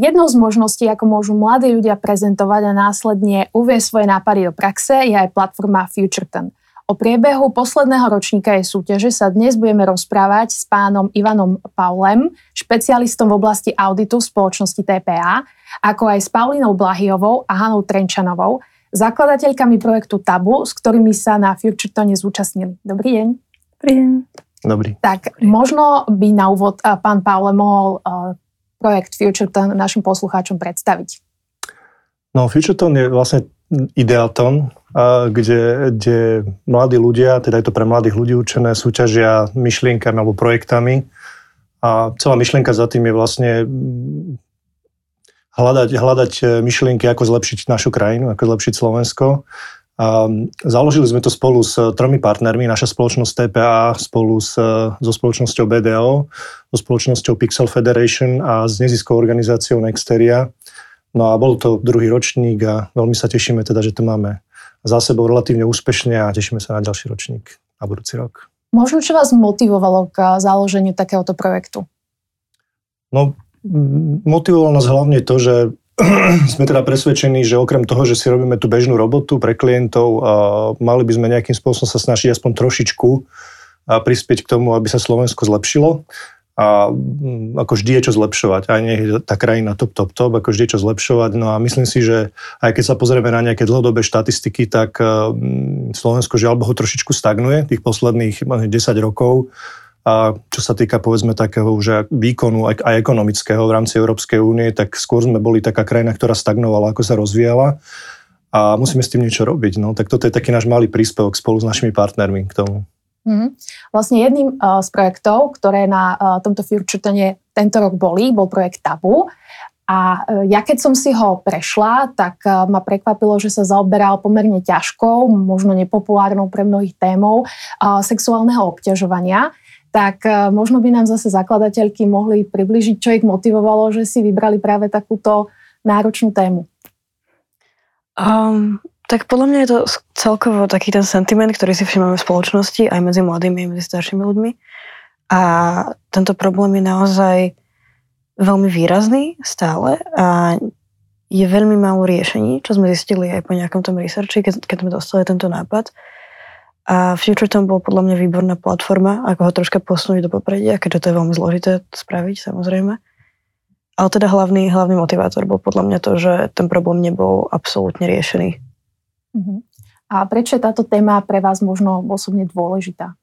Jednou z možností, ako môžu mladí ľudia prezentovať a následne uvieť svoje nápady do praxe, je aj platforma FutureTon. O priebehu posledného ročníka jej súťaže sa dnes budeme rozprávať s pánom Ivanom Paulem, špecialistom v oblasti auditu spoločnosti TPA, ako aj s Paulinou Blahiovou a Hanou Trenčanovou, zakladateľkami projektu TABU, s ktorými sa na FutureTone zúčastnili. Dobrý deň. Dobrý deň. Dobrý. Tak Dobrý. možno by na úvod pán Paule mohol projekt FutureTone našim poslucháčom predstaviť. No, FutureTone je vlastne Ideaton, kde, kde mladí ľudia, teda je to pre mladých ľudí učené, súťažia myšlienkami alebo projektami. A celá myšlienka za tým je vlastne hľadať, hľadať e, myšlienky, ako zlepšiť našu krajinu, ako zlepšiť Slovensko. Založili sme to spolu s tromi partnermi, naša spoločnosť TPA spolu s, so spoločnosťou BDO, so spoločnosťou Pixel Federation a s neziskovou organizáciou Nexteria. No a bol to druhý ročník a veľmi sa tešíme teda, že to máme za sebou relatívne úspešne a tešíme sa na ďalší ročník na budúci rok. Možno, čo vás motivovalo k založeniu takéhoto projektu? No, motivovalo nás hlavne to, že sme teda presvedčení, že okrem toho, že si robíme tú bežnú robotu pre klientov, a mali by sme nejakým spôsobom sa snažiť aspoň trošičku a prispieť k tomu, aby sa Slovensko zlepšilo. A mm, ako vždy je čo zlepšovať. Aj nie je tá krajina top, top, top, ako vždy je čo zlepšovať. No a myslím si, že aj keď sa pozrieme na nejaké dlhodobé štatistiky, tak mm, Slovensko žiaľ Bohu trošičku stagnuje tých posledných 10 rokov a čo sa týka povedzme takého už výkonu aj, ekonomického v rámci Európskej únie, tak skôr sme boli taká krajina, ktorá stagnovala, ako sa rozvíjala a musíme s tým niečo robiť. No. Tak toto je taký náš malý príspevok spolu s našimi partnermi k tomu. Mm-hmm. Vlastne jedným uh, z projektov, ktoré na uh, tomto Future tento rok boli, bol projekt Tabu. A uh, ja keď som si ho prešla, tak ma prekvapilo, že sa zaoberal pomerne ťažkou, možno nepopulárnou pre mnohých témou uh, sexuálneho obťažovania tak e, možno by nám zase zakladateľky mohli približiť, čo ich motivovalo, že si vybrali práve takúto náročnú tému. Um, tak podľa mňa je to celkovo taký ten sentiment, ktorý si všimame v spoločnosti, aj medzi mladými, aj medzi staršími ľuďmi. A tento problém je naozaj veľmi výrazný stále a je veľmi málo riešení, čo sme zistili aj po nejakom tom researchi, keď, keď sme dostali tento nápad. A FutureTom bol podľa mňa výborná platforma, ako ho troška posunúť do popredia, keďže to je veľmi zložité spraviť, samozrejme. Ale teda hlavný, hlavný motivátor bol podľa mňa to, že ten problém nebol absolútne riešený. Uh-huh. A prečo je táto téma pre vás možno osobne dôležitá?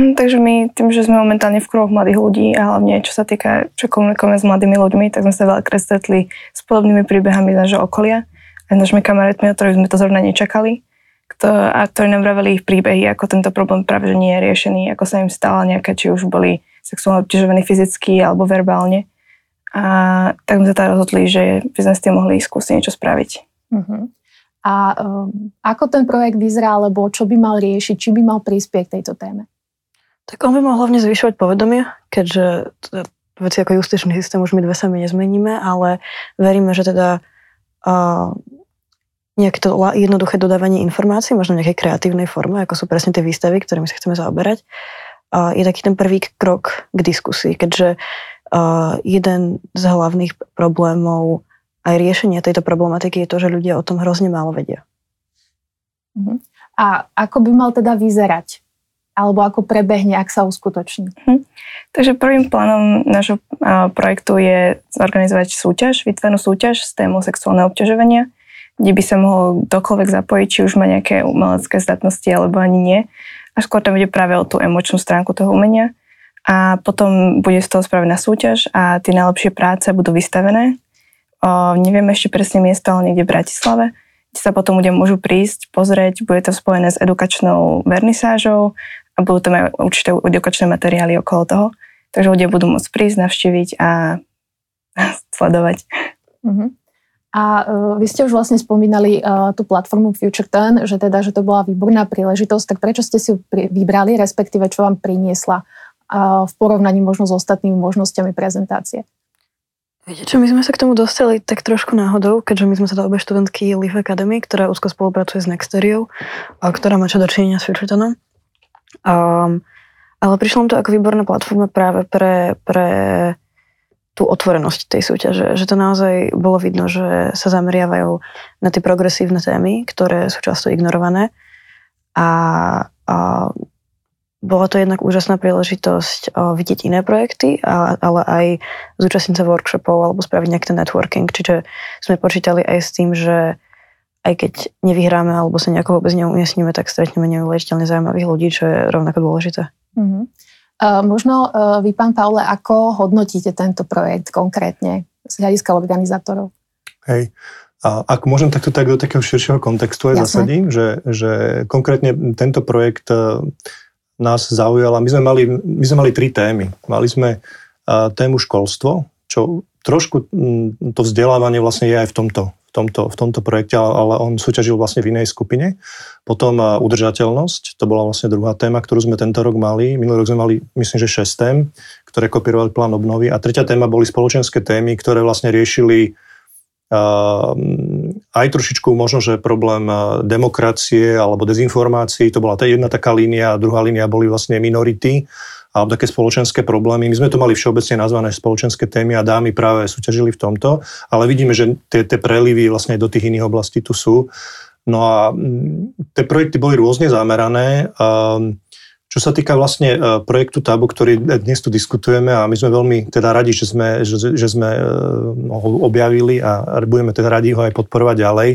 Hm, takže my tým, že sme momentálne v kruhoch mladých ľudí a hlavne čo sa týka, čo komunikujeme s mladými ľuďmi, tak sme sa veľa stretli s podobnými príbehami z nášho okolia a s našimi kamarátmi, o ktorých sme to zrovna nečakali kto, a ktorí nám vraveli ich príbehy, ako tento problém práve že nie je riešený, ako sa im stala nejaké, či už boli sexuálne obťažovaní fyzicky alebo verbálne. A tak sme sa teda rozhodli, že by sme s tým mohli skúsiť niečo spraviť. Uh-huh. A um, ako ten projekt vyzerá, alebo čo by mal riešiť, či by mal prispieť k tejto téme? Tak on by mal hlavne zvyšovať povedomie, keďže teda veci ako justičný systém už my dve sami nezmeníme, ale veríme, že teda uh, nejaké to jednoduché dodávanie informácií, možno v nejakej kreatívnej forme, ako sú presne tie výstavy, ktorými sa chceme zaoberať, je taký ten prvý krok k diskusii, keďže jeden z hlavných problémov aj riešenia tejto problematiky je to, že ľudia o tom hrozne málo vedia. Mhm. A ako by mal teda vyzerať? Alebo ako prebehne, ak sa uskutoční? Hm. Takže prvým plánom nášho projektu je zorganizovať súťaž, vytvornú súťaž s témou sexuálneho obťažovania kde by sa mohol dokoľvek zapojiť, či už má nejaké umelecké zdatnosti alebo ani nie. A skôr tam bude práve o tú emočnú stránku toho umenia. A potom bude z toho spravená súťaž a tie najlepšie práce budú vystavené. O, neviem ešte presne miesto, ale niekde v Bratislave, kde sa potom ľudia môžu prísť, pozrieť, bude to spojené s edukačnou vernisážou a budú tam aj určité edukačné materiály okolo toho. Takže ľudia budú môcť prísť, navštíviť a sledovať. Mm-hmm. A uh, vy ste už vlastne spomínali uh, tú platformu FutureTurn, že teda, že to bola výborná príležitosť, tak prečo ste si ju vybrali, respektíve čo vám priniesla uh, v porovnaní možno s ostatnými možnosťami prezentácie? Viete čo, my sme sa k tomu dostali tak trošku náhodou, keďže my sme sa obe študentky Leaf Academy, ktorá úzko spolupracuje s Nexteriou, ktorá má čo dočinenia s FutureTurnom. Um, ale prišlo to ako výborná platforma práve pre, pre tú otvorenosť tej súťaže, že to naozaj bolo vidno, že sa zameriavajú na tie progresívne témy, ktoré sú často ignorované a, a bola to jednak úžasná príležitosť vidieť iné projekty, ale, aj zúčastniť sa workshopov alebo spraviť nejaký networking. Čiže sme počítali aj s tým, že aj keď nevyhráme alebo sa nejako vôbec neumiestnime, tak stretneme neuveriteľne zaujímavých ľudí, čo je rovnako dôležité. Mm-hmm. Uh, možno uh, vy, pán Paule, ako hodnotíte tento projekt konkrétne z hľadiska organizátorov? Hej, a ak môžem takto tak do takého širšieho kontextu aj Jasne. zasadím, že, že konkrétne tento projekt nás zaujala. My sme mali, my sme mali tri témy. Mali sme tému školstvo, čo trošku to vzdelávanie vlastne je aj v tomto, v tomto, v tomto projekte, ale on súťažil vlastne v inej skupine. Potom udržateľnosť, to bola vlastne druhá téma, ktorú sme tento rok mali. Minulý rok sme mali, myslím, že 6 tém, ktoré kopírovali plán obnovy. A tretia téma boli spoločenské témy, ktoré vlastne riešili aj trošičku možno, že problém demokracie alebo dezinformácií, to bola jedna taká línia, a druhá línia boli vlastne minority alebo také spoločenské problémy. My sme to mali všeobecne nazvané spoločenské témy a dámy práve súťažili v tomto, ale vidíme, že tie, tie prelivy vlastne aj do tých iných oblastí tu sú. No a tie projekty boli rôzne zamerané. Um, čo sa týka vlastne e, projektu TABU, ktorý dnes tu diskutujeme a my sme veľmi teda radi, že sme, že, že sme e, ho objavili a budeme teda radi ho aj podporovať ďalej,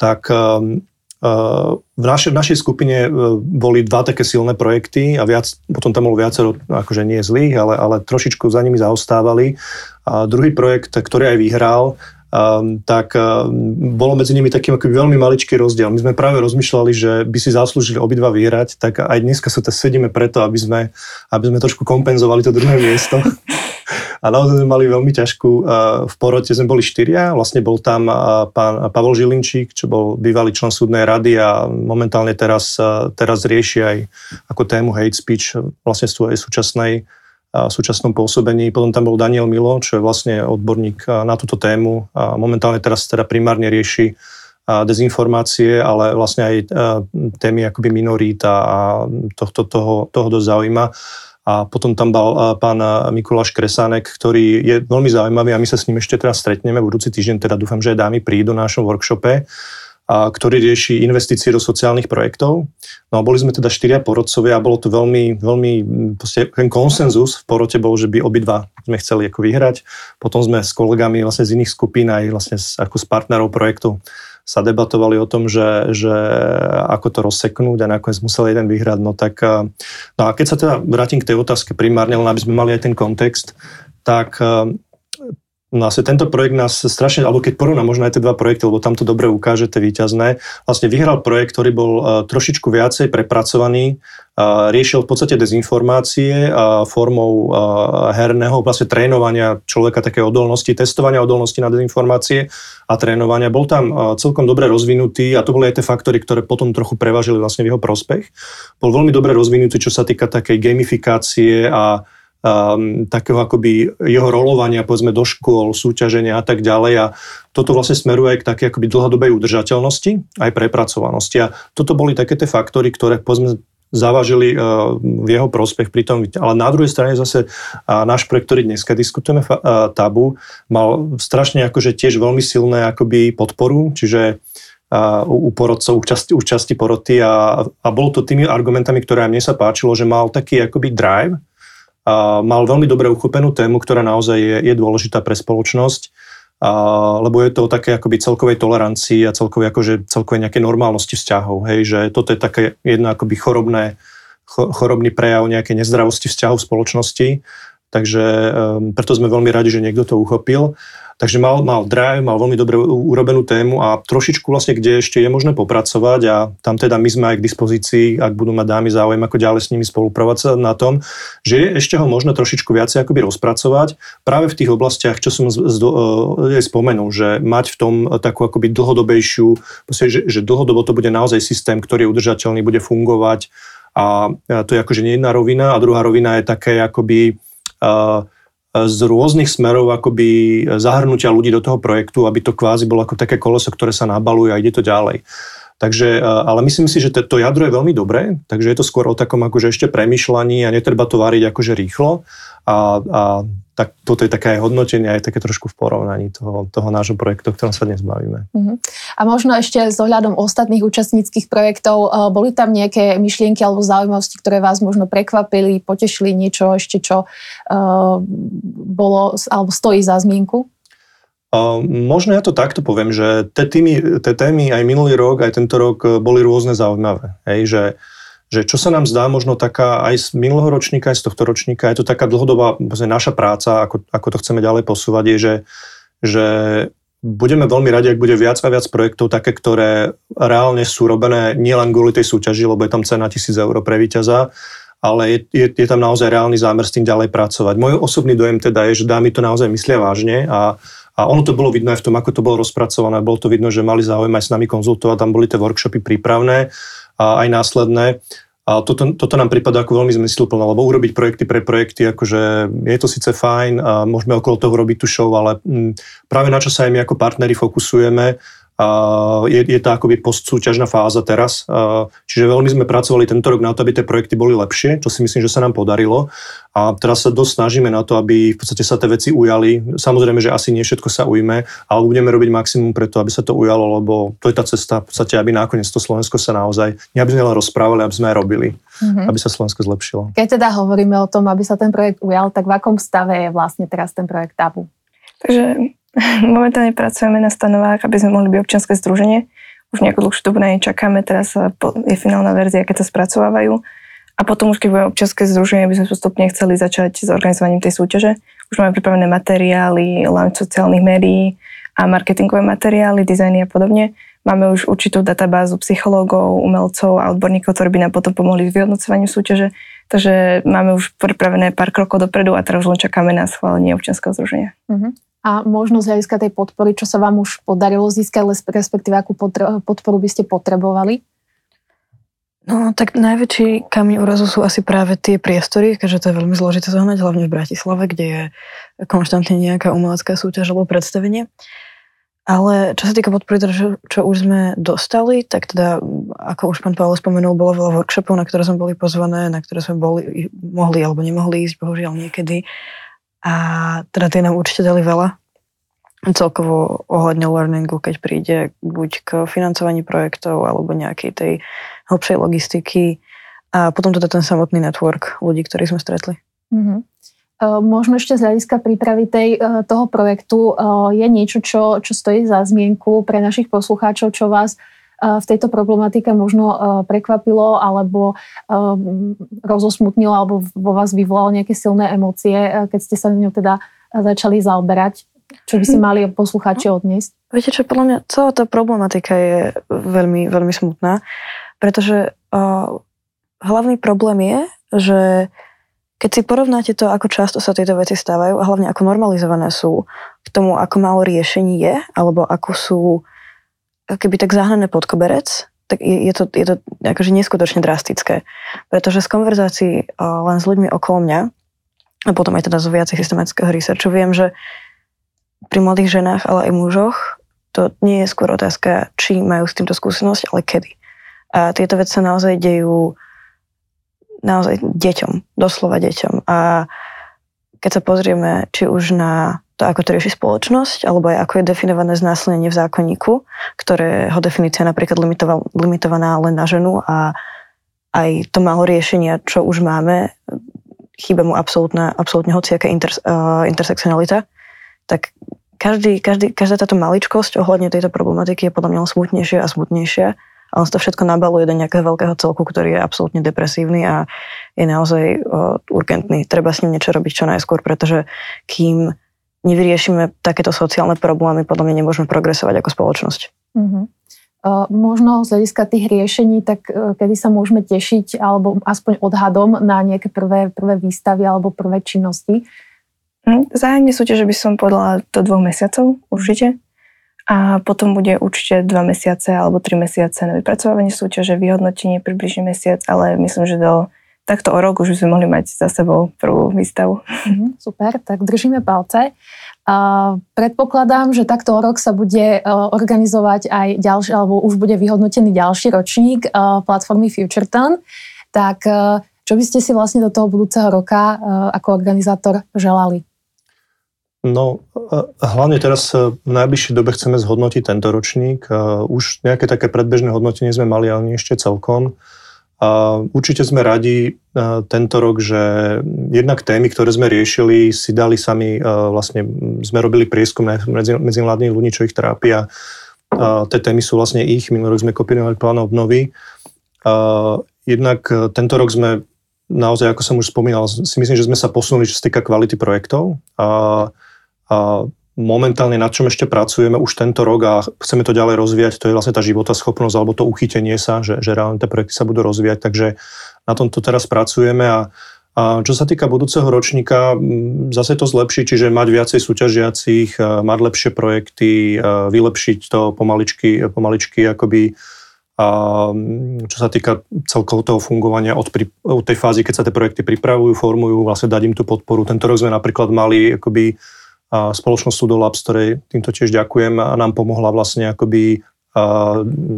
tak e, v našej, v našej skupine boli dva také silné projekty a viac, potom tam bolo viacero, akože nie zlých, ale, ale trošičku za nimi zaostávali. A druhý projekt, ktorý aj vyhral, um, tak um, bolo medzi nimi taký akoby veľmi maličký rozdiel. My sme práve rozmýšľali, že by si zaslúžili obidva vyhrať, tak aj dneska sa to sedíme preto, aby sme, aby sme trošku kompenzovali to druhé miesto. A naozaj sme mali veľmi ťažkú, v porote sme boli štyria, vlastne bol tam pán Pavol Žilinčík, čo bol bývalý člen súdnej rady a momentálne teraz, teraz rieši aj ako tému hate speech vlastne svojej súčasnej súčasnom pôsobení. Potom tam bol Daniel Milo, čo je vlastne odborník na túto tému. A momentálne teraz teda primárne rieši dezinformácie, ale vlastne aj témy akoby minorít a tohto, toho, toho dosť zaujíma. A potom tam bol pán Mikuláš Kresánek, ktorý je veľmi zaujímavý a my sa s ním ešte teraz stretneme. Budúci týždeň teda dúfam, že aj dámy prídu na našom workshope a ktorý rieši investície do sociálnych projektov. No a boli sme teda štyria porodcovia a bolo to veľmi, veľmi, proste ten konsenzus v porote bol, že by obidva sme chceli ako vyhrať. Potom sme s kolegami vlastne z iných skupín aj vlastne ako s partnerov projektu sa debatovali o tom, že, že ako to rozseknúť a nakoniec musel jeden vyhrať. No tak, no a keď sa teda vrátim k tej otázke primárne, len aby sme mali aj ten kontext, tak No asi tento projekt nás strašne, alebo keď porovná možno aj tie dva projekty, lebo tam to dobre ukáže, tie výťazné, vlastne vyhral projekt, ktorý bol uh, trošičku viacej prepracovaný, riešil v podstate dezinformácie uh, formou herného vlastne trénovania človeka také odolnosti, testovania odolnosti na dezinformácie a trénovania. Bol tam celkom dobre rozvinutý a to boli aj tie faktory, ktoré potom trochu prevažili vlastne v jeho prospech. Bol veľmi dobre rozvinutý, čo sa týka takej gamifikácie a um, takého akoby jeho rolovania povedzme do škôl, súťaženia a tak ďalej a toto vlastne smeruje aj k také akoby dlhodobej udržateľnosti aj prepracovanosti a toto boli také tie faktory, ktoré povedzme zavažili uh, v jeho prospech pri tom. Ale na druhej strane zase náš projekt, ktorý dneska diskutujeme, uh, Tabu, mal strašne akože tiež veľmi silné akoby podporu, čiže u porodcov, u časti, u časti poroty a, a bolo to tými argumentami, ktoré aj mne sa páčilo, že mal taký akoby drive, a mal veľmi dobre uchopenú tému, ktorá naozaj je, je dôležitá pre spoločnosť, a, lebo je to také akoby celkovej tolerancii a celkovej, akože, celkovej nejakej normálnosti vzťahov. Hej, že toto je také jedno akoby chorobné, chorobný prejav nejakej nezdravosti vzťahov v spoločnosti. Takže um, preto sme veľmi radi, že niekto to uchopil. Takže mal, mal drive, mal veľmi dobre urobenú tému a trošičku vlastne, kde ešte je možné popracovať a tam teda my sme aj k dispozícii, ak budú mať dámy záujem, ako ďalej s nimi spolupracovať na tom, že je ešte ho možné trošičku viacej akoby rozpracovať práve v tých oblastiach, čo som zdo, uh, spomenul, že mať v tom takú akoby dlhodobejšiu, že, že dlhodobo to bude naozaj systém, ktorý je udržateľný, bude fungovať a to je akože jedna rovina a druhá rovina je také akoby uh, z rôznych smerov akoby zahrnutia ľudí do toho projektu, aby to kvázi bolo ako také koleso, ktoré sa nabaluje a ide to ďalej. Takže, e, ale myslím si, že to jadro je veľmi dobré, takže je to skôr o takom akože ešte premyšľaní a netreba to variť akože rýchlo. A, a tak toto je také aj hodnotenie, aj také trošku v porovnaní toho, toho nášho projektu, o ktorom sa dnes bavíme. Uh-huh. A možno ešte s ohľadom ostatných účastníckých projektov, uh, boli tam nejaké myšlienky alebo zaujímavosti, ktoré vás možno prekvapili, potešili niečo ešte, čo uh, bolo alebo stojí za zmienku? Možno ja to takto poviem, že tie témy, tie témy aj minulý rok, aj tento rok e, boli rôzne zaujímavé. Hej, že, že čo sa nám zdá možno taká aj z minulého ročníka, aj z tohto ročníka, je to taká dlhodobá naša práca, ako, ako to chceme ďalej posúvať, je, že, že budeme veľmi radi, ak bude viac a viac projektov také, ktoré reálne sú robené nielen kvôli tej súťaži, lebo je tam cena 1000 eur pre víťaza, ale je, je, je tam naozaj reálny zámer s tým ďalej pracovať. Môj osobný dojem teda je, že dámy to naozaj myslia vážne a a ono to bolo vidno aj v tom, ako to bolo rozpracované. Bolo to vidno, že mali záujem aj s nami konzultovať, tam boli tie workshopy prípravné a aj následné. A toto, toto nám prípada ako veľmi zmysluplné, lebo urobiť projekty pre projekty, akože je to síce fajn a môžeme okolo toho robiť tú show, ale mm, práve na čo sa aj my ako partneri fokusujeme, je, je tá akoby postsúťažná fáza teraz. Čiže veľmi sme pracovali tento rok na to, aby tie projekty boli lepšie, čo si myslím, že sa nám podarilo. A teraz sa dosť snažíme na to, aby v podstate sa tie veci ujali. Samozrejme, že asi nie všetko sa ujme, ale budeme robiť maximum preto, aby sa to ujalo, lebo to je tá cesta v podstate, aby nakoniec to Slovensko sa naozaj, nie aby sme len rozprávali, aby sme aj robili, mm-hmm. aby sa Slovensko zlepšilo. Keď teda hovoríme o tom, aby sa ten projekt ujal, tak v akom stave je vlastne teraz ten projekt TABU? Takže Momentálne pracujeme na stanovách, aby sme mohli byť občianske združenie. Už nejakú dlhšiu dobu na nej čakáme, teraz je finálna verzia, keď to spracovávajú. A potom už keď budeme občianske združenie, by sme postupne chceli začať s organizovaním tej súťaže. Už máme pripravené materiály, launch sociálnych médií a marketingové materiály, dizajny a podobne. Máme už určitú databázu psychológov, umelcov a odborníkov, ktorí by nám potom pomohli s vyhodnocovaním súťaže. Takže máme už pripravené pár krokov dopredu a teraz len čakáme na schválenie občianského združenia. Uh-huh a možno z hľadiska tej podpory, čo sa vám už podarilo získať, respektíve akú podporu by ste potrebovali? No, tak najväčší kameň úrazu sú asi práve tie priestory, keďže to je veľmi zložité zohnať, hlavne v Bratislave, kde je konštantne nejaká umelecká súťaž alebo predstavenie. Ale čo sa týka podpory, teda, čo, už sme dostali, tak teda, ako už pán Pavel spomenul, bolo veľa workshopov, na ktoré sme boli pozvané, na ktoré sme boli, mohli alebo nemohli ísť, bohužiaľ niekedy. A teda tie nám určite dali veľa. Celkovo ohľadne learningu, keď príde buď k financovaní projektov alebo nejakej tej hlbšej logistiky. A potom teda ten samotný network ľudí, ktorých sme stretli. Mm-hmm. Možno ešte z hľadiska prípravy tej, e, toho projektu e, je niečo, čo, čo stojí za zmienku pre našich poslucháčov, čo vás v tejto problematike možno prekvapilo alebo rozosmutnilo alebo vo vás vyvolalo nejaké silné emócie, keď ste sa ňou teda začali zaoberať? Čo by si mali poslucháči odniesť? Viete čo, podľa mňa celá tá problematika je veľmi, veľmi smutná, pretože uh, hlavný problém je, že keď si porovnáte to, ako často sa tieto veci stávajú a hlavne ako normalizované sú k tomu, ako málo riešení je, alebo ako sú keby tak zahnané pod koberec, tak je, je to, je to akože neskutočne drastické. Pretože z konverzácií len s ľuďmi okolo mňa, a potom aj teda z viacej systematického researchu, viem, že pri mladých ženách, ale aj mužoch, to nie je skôr otázka, či majú s týmto skúsenosť, ale kedy. A tieto veci sa naozaj dejú naozaj deťom, doslova deťom. A keď sa pozrieme či už na to, ako to rieši spoločnosť, alebo aj ako je definované znásilnenie v zákonníku, ktorého definícia je napríklad limitovaná len na ženu a aj to málo riešenia, čo už máme, chýba mu absolútne, absolútne hociaká inter, uh, intersekcionalita, tak každý, každý, každá táto maličkosť ohľadne tejto problematiky je podľa mňa smutnejšia a smutnejšia a on to všetko nabaluje do nejakého veľkého celku, ktorý je absolútne depresívny a je naozaj uh, urgentný. Treba s ním niečo robiť čo najskôr, pretože kým nevyriešime takéto sociálne problémy, podľa mňa nemôžeme progresovať ako spoločnosť. Mm-hmm. Uh, možno z hľadiska tých riešení, tak uh, kedy sa môžeme tešiť, alebo aspoň odhadom na nejaké prvé, prvé výstavy alebo prvé činnosti? Hm, zájemne súťaže by som povedala do dvoch mesiacov, určite. A potom bude určite dva mesiace alebo tri mesiace na vypracovanie súťaže, vyhodnotenie približne mesiac, ale myslím, že do takto o rok už by sme mohli mať za sebou prvú výstavu. Mm, super, tak držíme palce. Uh, predpokladám, že takto o rok sa bude uh, organizovať aj ďalší, alebo už bude vyhodnotený ďalší ročník uh, platformy FutureTon. Tak uh, čo by ste si vlastne do toho budúceho roka ako organizátor želali? No, hlavne teraz v najbližšej dobe chceme zhodnotiť tento ročník. Už nejaké také predbežné hodnotenie sme mali, ale nie ešte celkom. A určite sme radi tento rok, že jednak témy, ktoré sme riešili, si dali sami, vlastne sme robili prieskum medzi, medzi mladými ľuďmi, čo ich trápi a tie témy sú vlastne ich. Minulý rok sme kopírovali plán obnovy. Jednak tento rok sme naozaj, ako som už spomínal, si myslím, že sme sa posunuli, čo sa týka kvality projektov. A a momentálne na čom ešte pracujeme už tento rok a chceme to ďalej rozvíjať, to je vlastne tá schopnosť alebo to uchytenie sa, že, že reálne tie projekty sa budú rozvíjať, takže na tomto teraz pracujeme a, a čo sa týka budúceho ročníka, zase to zlepší, čiže mať viacej súťažiacich, mať lepšie projekty, vylepšiť to pomaličky, pomaličky akoby a čo sa týka celkovo toho fungovania od, pri, od tej fázy, keď sa tie projekty pripravujú, formujú, vlastne dať im tú podporu. Tento rok sme napríklad mali akoby a spoločnosť Sudolabs, ktorej týmto tiež ďakujem a nám pomohla vlastne akoby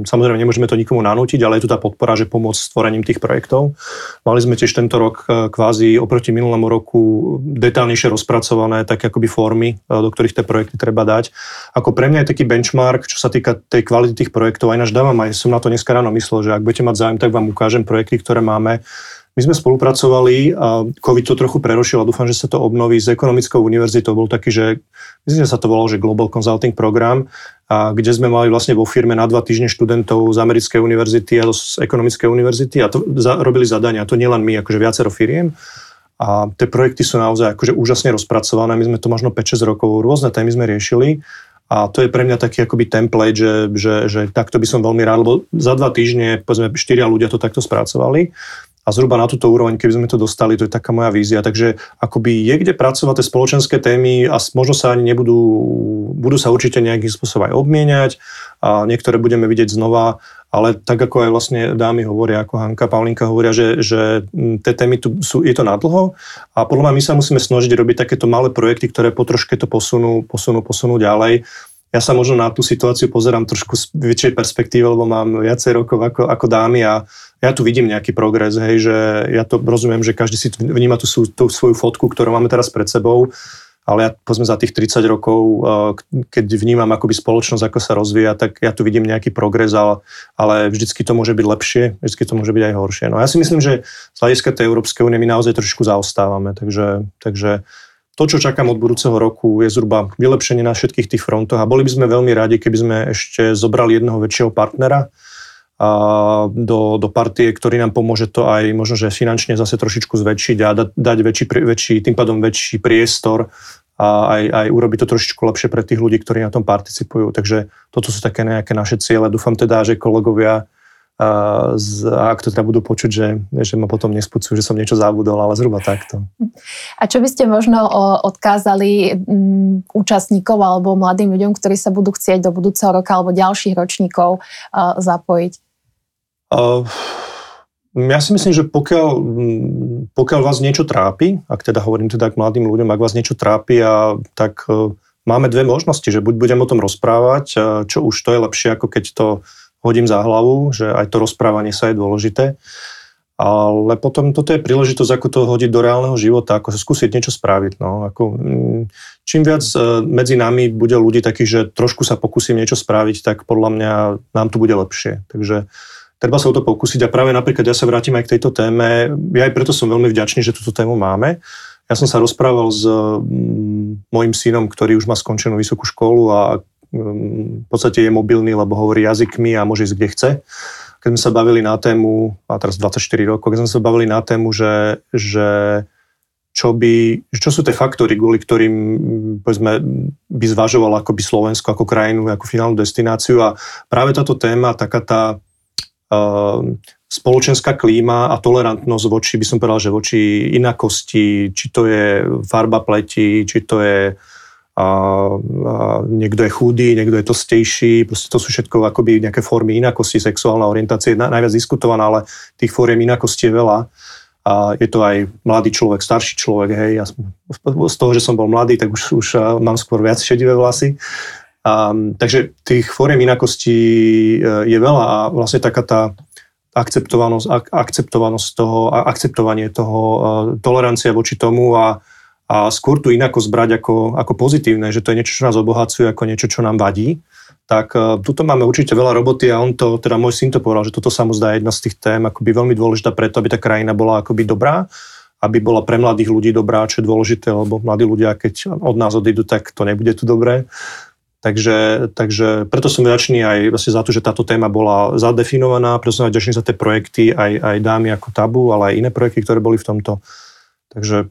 samozrejme, nemôžeme to nikomu nanútiť, ale je tu tá podpora, že pomôcť stvorením tých projektov. Mali sme tiež tento rok e, kvázi oproti minulému roku detálnejšie rozpracované také akoby formy, e, do ktorých tie projekty treba dať. Ako pre mňa je taký benchmark, čo sa týka tej kvality tých projektov, aj náš dávam, aj som na to dneska ráno myslel, že ak budete mať záujem, tak vám ukážem projekty, ktoré máme my sme spolupracovali a COVID to trochu prerušil a dúfam, že sa to obnoví s ekonomickou univerzitou. Bol taký, že myslím, že sa to volalo, že Global Consulting Program, a kde sme mali vlastne vo firme na dva týždne študentov z americkej univerzity a z ekonomickej univerzity a to za, robili zadania. To nielen my, akože viacero firiem. A tie projekty sú naozaj akože úžasne rozpracované. My sme to možno 5-6 rokov, rôzne témy sme riešili. A to je pre mňa taký akoby template, že, že, že takto by som veľmi rád, lebo za dva týždne, povedzme, štyria ľudia to takto spracovali a zhruba na túto úroveň, keby sme to dostali, to je taká moja vízia. Takže akoby je kde pracovať tie spoločenské témy a možno sa ani nebudú, budú sa určite nejakým spôsobom aj obmieniať a niektoré budeme vidieť znova, ale tak ako aj vlastne dámy hovoria, ako Hanka, Paulinka hovoria, že, že tie témy tu sú, je to nadlho a podľa mňa my sa musíme snažiť robiť takéto malé projekty, ktoré po troške to posunú, posunú, posunú ďalej ja sa možno na tú situáciu pozerám trošku z väčšej perspektívy, lebo mám viacej rokov ako, ako dámy a ja tu vidím nejaký progres, hej, že ja to rozumiem, že každý si vníma tú, tú svoju fotku, ktorú máme teraz pred sebou, ale ja povedzme za tých 30 rokov, eh, keď vnímam akoby spoločnosť, ako sa rozvíja, tak ja tu vidím nejaký progres, ale, ale vždycky to môže byť lepšie, vždycky to môže byť aj horšie. No ja si myslím, že z hľadiska tej Európskej únie my naozaj trošku zaostávame, takže, takže to, čo čakám od budúceho roku, je zhruba vylepšenie na všetkých tých frontoch a boli by sme veľmi radi, keby sme ešte zobrali jedného väčšieho partnera a do, do partie, ktorý nám pomôže to aj možno, že finančne zase trošičku zväčšiť a dať, dať väčší, väčší, tým pádom väčší priestor a aj, aj urobiť to trošičku lepšie pre tých ľudí, ktorí na tom participujú. Takže toto sú také nejaké naše ciele. Dúfam teda, že kolegovia a, z, a ak to teda budú počuť, že, že ma potom nespúcujú, že som niečo zabudol, ale zhruba takto. A čo by ste možno odkázali účastníkov alebo mladým ľuďom, ktorí sa budú chcieť do budúceho roka alebo ďalších ročníkov zapojiť? Uh, ja si myslím, že pokiaľ, pokiaľ vás niečo trápi, ak teda hovorím teda k mladým ľuďom, ak vás niečo trápi, a, tak uh, máme dve možnosti, že buď budem o tom rozprávať, čo už to je lepšie, ako keď to hodím za hlavu, že aj to rozprávanie sa je dôležité. Ale potom toto je príležitosť, ako to hodiť do reálneho života, ako skúsiť niečo spraviť. No. Ako, mm, čím viac e, medzi nami bude ľudí takých, že trošku sa pokúsim niečo spraviť, tak podľa mňa nám tu bude lepšie. Takže treba sa o to pokúsiť a práve napríklad ja sa vrátim aj k tejto téme. Ja aj preto som veľmi vďačný, že túto tému máme. Ja som sa rozprával s mm, mojim synom, ktorý už má skončenú vysokú školu a v podstate je mobilný, lebo hovorí jazykmi a môže ísť kde chce. Keď sme sa bavili na tému, a teraz 24 rokov, keď sme sa bavili na tému, že, že čo, by, čo sú tie faktory, kvôli ktorým povedzme, by zvažoval akoby Slovensko ako krajinu, ako finálnu destináciu a práve táto téma, taká tá uh, spoločenská klíma a tolerantnosť voči, by som povedal, že voči inakosti, či to je farba pleti, či to je a, a niekto je chudý, niekto je tlstejší, proste to sú všetko akoby nejaké formy inakosti, sexuálna orientácia je najviac diskutovaná, ale tých fóriem inakosti je veľa. A je to aj mladý človek, starší človek, hej, ja som, z toho, že som bol mladý, tak už, už mám skôr viac šedivé vlasy. A, takže tých fóriem inakosti e, je veľa a vlastne taká tá akceptovanosť, ak, akceptovanosť toho, akceptovanie toho, tolerancia voči tomu a, a skôr tu inako zbrať ako, ako pozitívne, že to je niečo, čo nás obohacuje, ako niečo, čo nám vadí tak uh, tuto máme určite veľa roboty a on to, teda môj syn to povedal, že toto sa mu zdá jedna z tých tém akoby veľmi dôležitá preto, aby tá krajina bola akoby dobrá, aby bola pre mladých ľudí dobrá, čo je dôležité, lebo mladí ľudia, keď od nás odídu, tak to nebude tu dobré. Takže, takže preto som vďačný aj vlastne za to, že táto téma bola zadefinovaná, preto som vďačný za tie projekty, aj, aj dámy ako Tabu, ale aj iné projekty, ktoré boli v tomto. Takže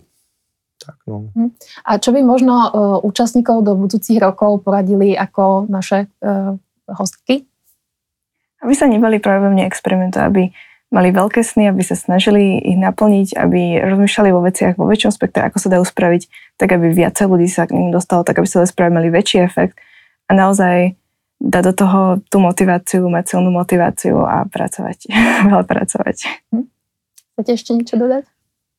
tak, no. Hm. A čo by možno uh, účastníkov do budúcich rokov poradili ako naše uh, hostky? Aby sa nebali pravdepodobne experimentu, aby mali veľké sny, aby sa snažili ich naplniť, aby rozmýšľali vo veciach vo väčšom spektre, ako sa dajú spraviť, tak aby viacej ľudí sa k ním dostalo, tak aby sa spravili mali väčší efekt a naozaj dať do toho tú motiváciu, mať silnú motiváciu a pracovať, veľa pracovať. Hm? Chcete ešte niečo dodať?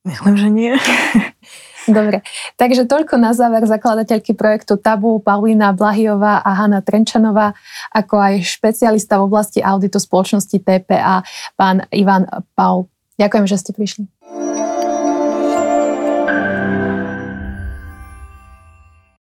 Myslím, že nie. Dobre, takže toľko na záver zakladateľky projektu Tabu, Paulína Blahiová a Hanna Trenčanová, ako aj špecialista v oblasti auditu spoločnosti TPA, pán Ivan Paul. Ďakujem, že ste prišli.